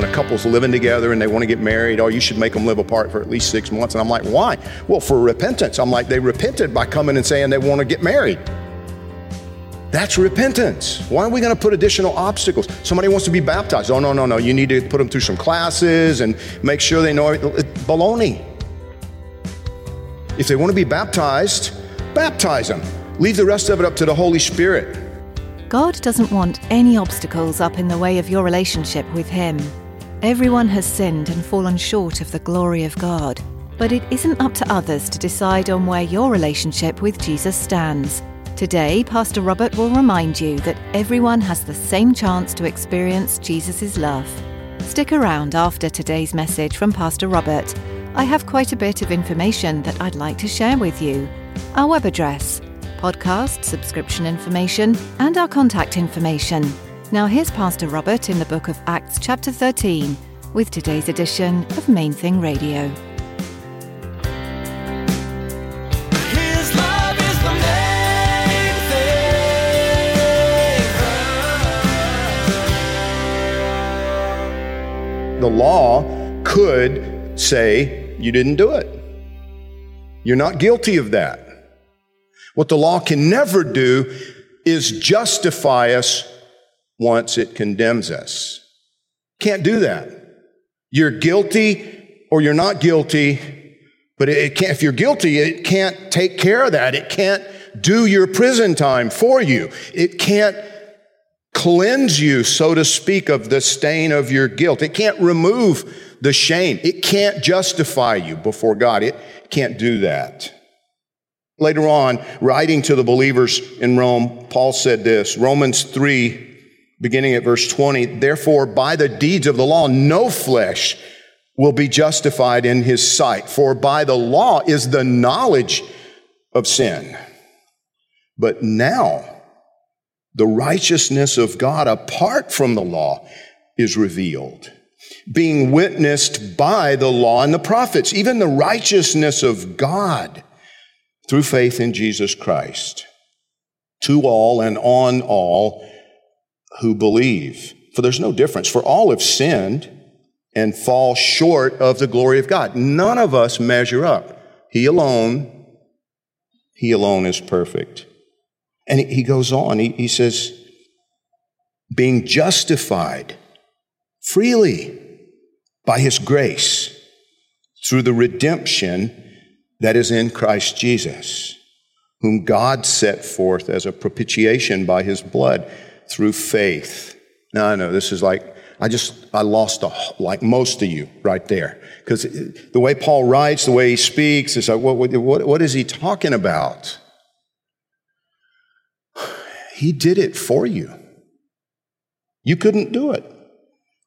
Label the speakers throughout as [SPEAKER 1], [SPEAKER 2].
[SPEAKER 1] When a couple's living together and they want to get married, oh, you should make them live apart for at least six months. And I'm like, why? Well, for repentance. I'm like, they repented by coming and saying they want to get married. That's repentance. Why are we going to put additional obstacles? Somebody wants to be baptized. Oh, no, no, no. You need to put them through some classes and make sure they know it. Baloney. If they want to be baptized, baptize them. Leave the rest of it up to the Holy Spirit.
[SPEAKER 2] God doesn't want any obstacles up in the way of your relationship with Him. Everyone has sinned and fallen short of the glory of God, but it isn't up to others to decide on where your relationship with Jesus stands. Today, Pastor Robert will remind you that everyone has the same chance to experience Jesus' love. Stick around after today's message from Pastor Robert. I have quite a bit of information that I'd like to share with you. Our web address, podcast, subscription information, and our contact information. Now, here's Pastor Robert in the book of Acts, chapter 13, with today's edition of Main Thing Radio.
[SPEAKER 3] His love is the main thing.
[SPEAKER 1] the law could say you didn't do it. You're not guilty of that. What the law can never do is justify us once it condemns us. Can't do that. You're guilty or you're not guilty, but it can't, if you're guilty, it can't take care of that. It can't do your prison time for you. It can't cleanse you, so to speak, of the stain of your guilt. It can't remove the shame. It can't justify you before God. It can't do that. Later on, writing to the believers in Rome, Paul said this Romans 3, beginning at verse 20, therefore, by the deeds of the law, no flesh will be justified in his sight, for by the law is the knowledge of sin. But now, the righteousness of God apart from the law is revealed, being witnessed by the law and the prophets, even the righteousness of God through faith in Jesus Christ, to all and on all who believe. For there's no difference, for all have sinned and fall short of the glory of God. None of us measure up. He alone, He alone is perfect. And he- goes on, he, he says, being justified freely by his grace through the redemption that is in Christ Jesus, whom God set forth as a propitiation by his blood through faith. Now I know this is like, I just, I lost a, like most of you right there. Because the way Paul writes, the way he speaks, it's like, what, what, what is he talking about? He did it for you. You couldn't do it.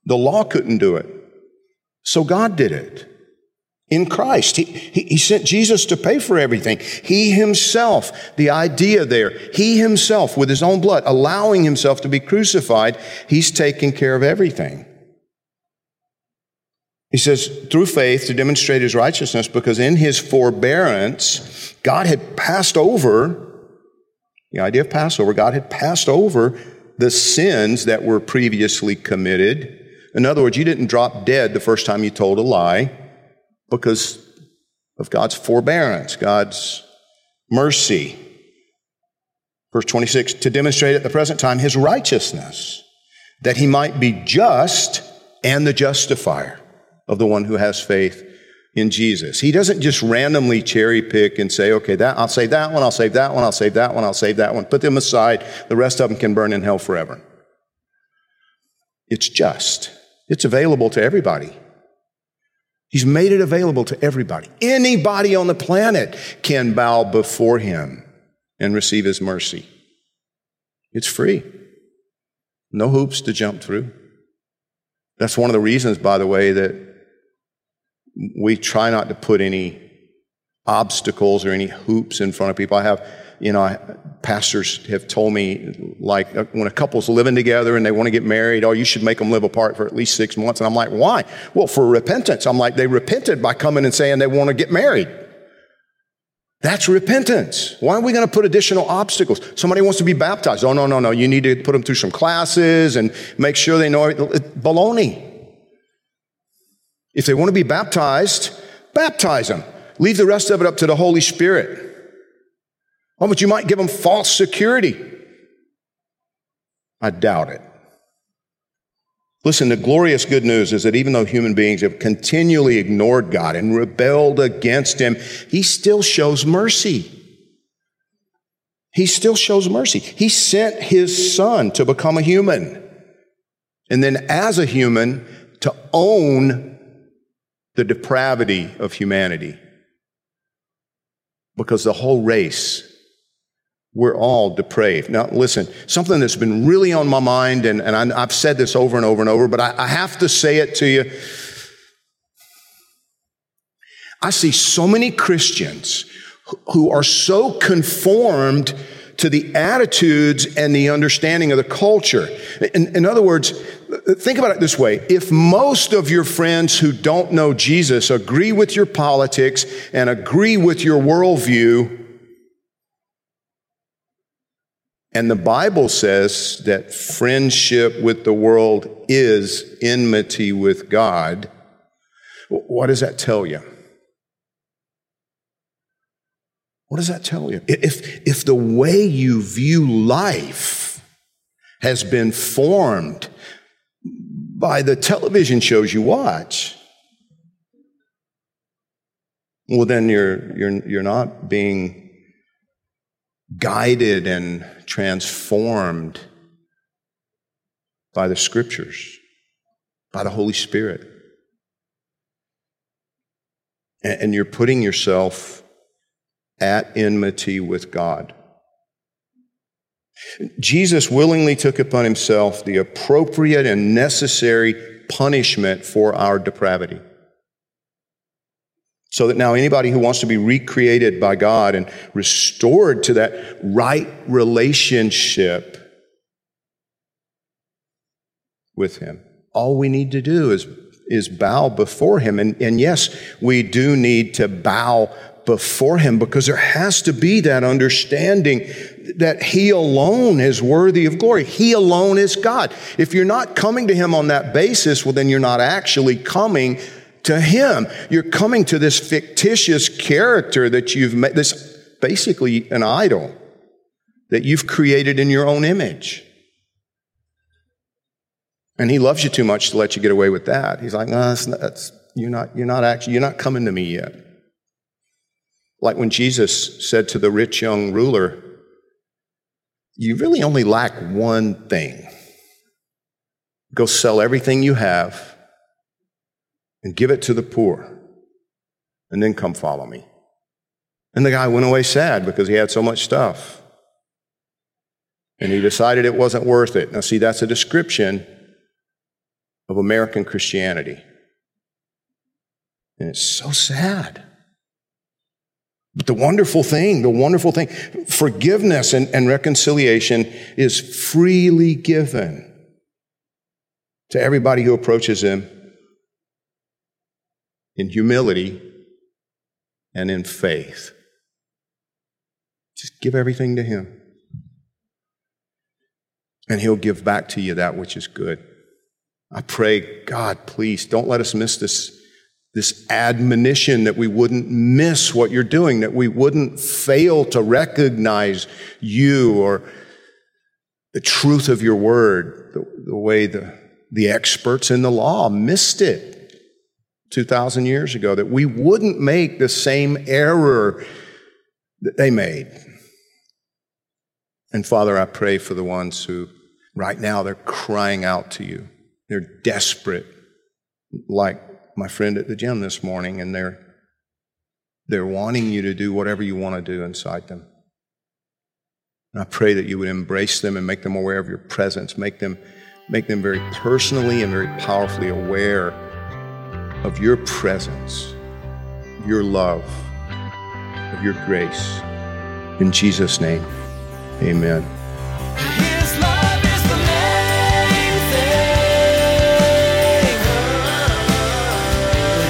[SPEAKER 1] The law couldn't do it. So God did it in Christ. He, he, he, sent Jesus to pay for everything. He himself, the idea there, he himself, with his own blood, allowing himself to be crucified, he's taking care of everything. He says, through faith to demonstrate his righteousness, because in his forbearance, God had passed over the idea of Passover, God had passed over the sins that were previously committed. In other words, you didn't drop dead the first time you told a lie because of God's forbearance, God's mercy. Verse 26 to demonstrate at the present time his righteousness, that he might be just and the justifier of the one who has faith in Jesus. He doesn't just randomly cherry pick and say, okay, that, I'll save that one, I'll save that one, I'll save that one, I'll save that one. Put them aside. The rest of them can burn in hell forever. It's just. It's available to everybody. He's made it available to everybody. Anybody on the planet can bow before him and receive his mercy. It's free. No hoops to jump through. That's one of the reasons, by the way, that we try not to put any obstacles or any hoops in front of people. I have, you know, pastors have told me, like, uh, when a couple's living together and they want to get married, oh, you should make them live apart for at least six months. And I'm like, why? Well, for repentance. I'm like, they repented by coming and saying they want to get married. That's repentance. Why are we going to put additional obstacles? Somebody wants to be baptized. Oh, no, no, no. You need to put them through some classes and make sure they know it. Baloney. If they want to be baptized, baptize them. Leave the rest of it up to the Holy Spirit. Oh, but you might give them false security. I doubt it. Listen, the glorious good news is that even though human beings have continually ignored God and rebelled against Him, He still shows mercy. He still shows mercy. He sent His Son to become a human. And then, as a human, to own the depravity of humanity. Because the whole race we're all depraved. Now, listen, something that's been really on my mind, and, and I, have said this over and over and over, but I, I have to say it to you. I see so many Christians who are so conformed to the attitudes and the understanding of the culture. In, in, other words, think about it this way. If most of your friends who don't know Jesus agree with your politics and agree with your worldview, And the Bible says that friendship with the world is enmity with God. What does that tell you? What does that tell you? If, if the way you view life has been formed by the television shows you watch, well, then you're, you're, you're not being guided and transformed by the scriptures, by the Holy Spirit. And you're putting yourself at enmity with God. Jesus willingly took upon himself the appropriate and necessary punishment for our depravity. So that now anybody who wants to be recreated by God and restored to that right relationship with Him, all we need to do is, is bow before Him. And, and yes, we do need to bow before Him because there has to be that understanding that He alone is worthy of glory. He alone is God. If you're not coming to Him on that basis, well, then you're not actually coming to him. You're coming to this fictitious character that you've made, this basically an idol that you've created in your own image. And he loves you too much to let you get away with that. He's like, no, that's not, that's, you're not, you're not actually, you're not coming to me yet. Like when Jesus said to the rich young ruler, you really only lack one thing. Go sell everything you have and give it to the poor, and then come follow me. And the guy went away sad because he had so much stuff. And he decided it wasn't worth it. Now, see, that's a description of American Christianity. And it's so sad. But the wonderful thing, the wonderful thing, forgiveness and, and reconciliation is freely given to everybody who approaches him in humility and in faith. Just give everything to Him. And He'll give back to you that which is good. I pray, God, please don't let us miss this, this admonition that we wouldn't miss what you're doing, that we wouldn't fail to recognize you or the truth of your word, the, the way the, the experts in the law missed it. 2,000 years ago, that we wouldn't make the same error that they made. And Father, I pray for the ones who right now they're crying out to you They're desperate, like my friend at the gym this morning, and they're, they're wanting you to do whatever you want to do inside them. And I pray that you would embrace them and make them aware of your presence, make them, make them very personally and very powerfully aware of your presence, your love, of your grace. In Jesus' name, amen.
[SPEAKER 3] His love is the main thing.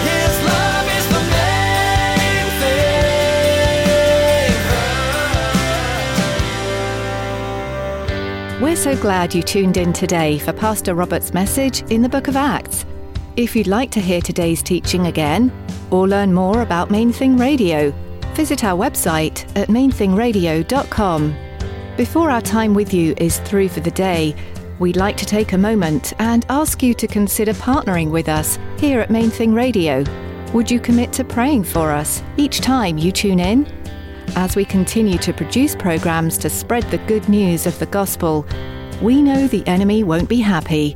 [SPEAKER 3] His love is the main thing.
[SPEAKER 2] We're so glad you tuned in today for Pastor Robert's message in the book of Acts. If you'd like to hear today's teaching again or learn more about Main Thing Radio, visit our website at mainthingradio.com. Before our time with you is through for the day, we'd like to take a moment and ask you to consider partnering with us here at Main Thing Radio. Would you commit to praying for us each time you tune in? As we continue to produce programs to spread the good news of the gospel, we know the enemy won't be happy.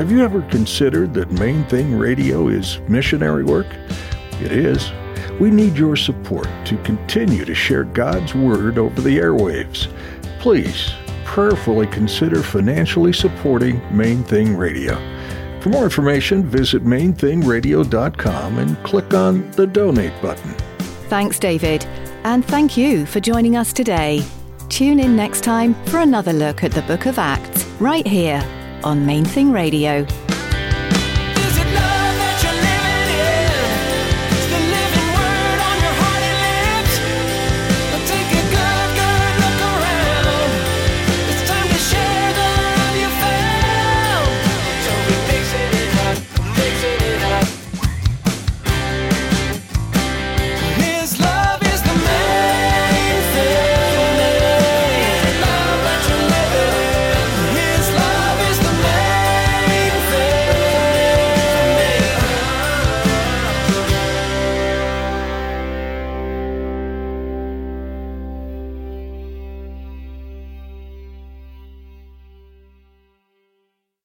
[SPEAKER 4] Have you ever considered that Main Thing Radio is missionary work? It is. We need your support to continue to share God's Word over the airwaves. Please prayerfully consider financially supporting Main Thing Radio. For more information, visit mainthingradio.com and click on the donate button.
[SPEAKER 2] Thanks, David, and thank you for joining us today. Tune in next time for another look at the Book of Acts, right here on Main Thing Radio.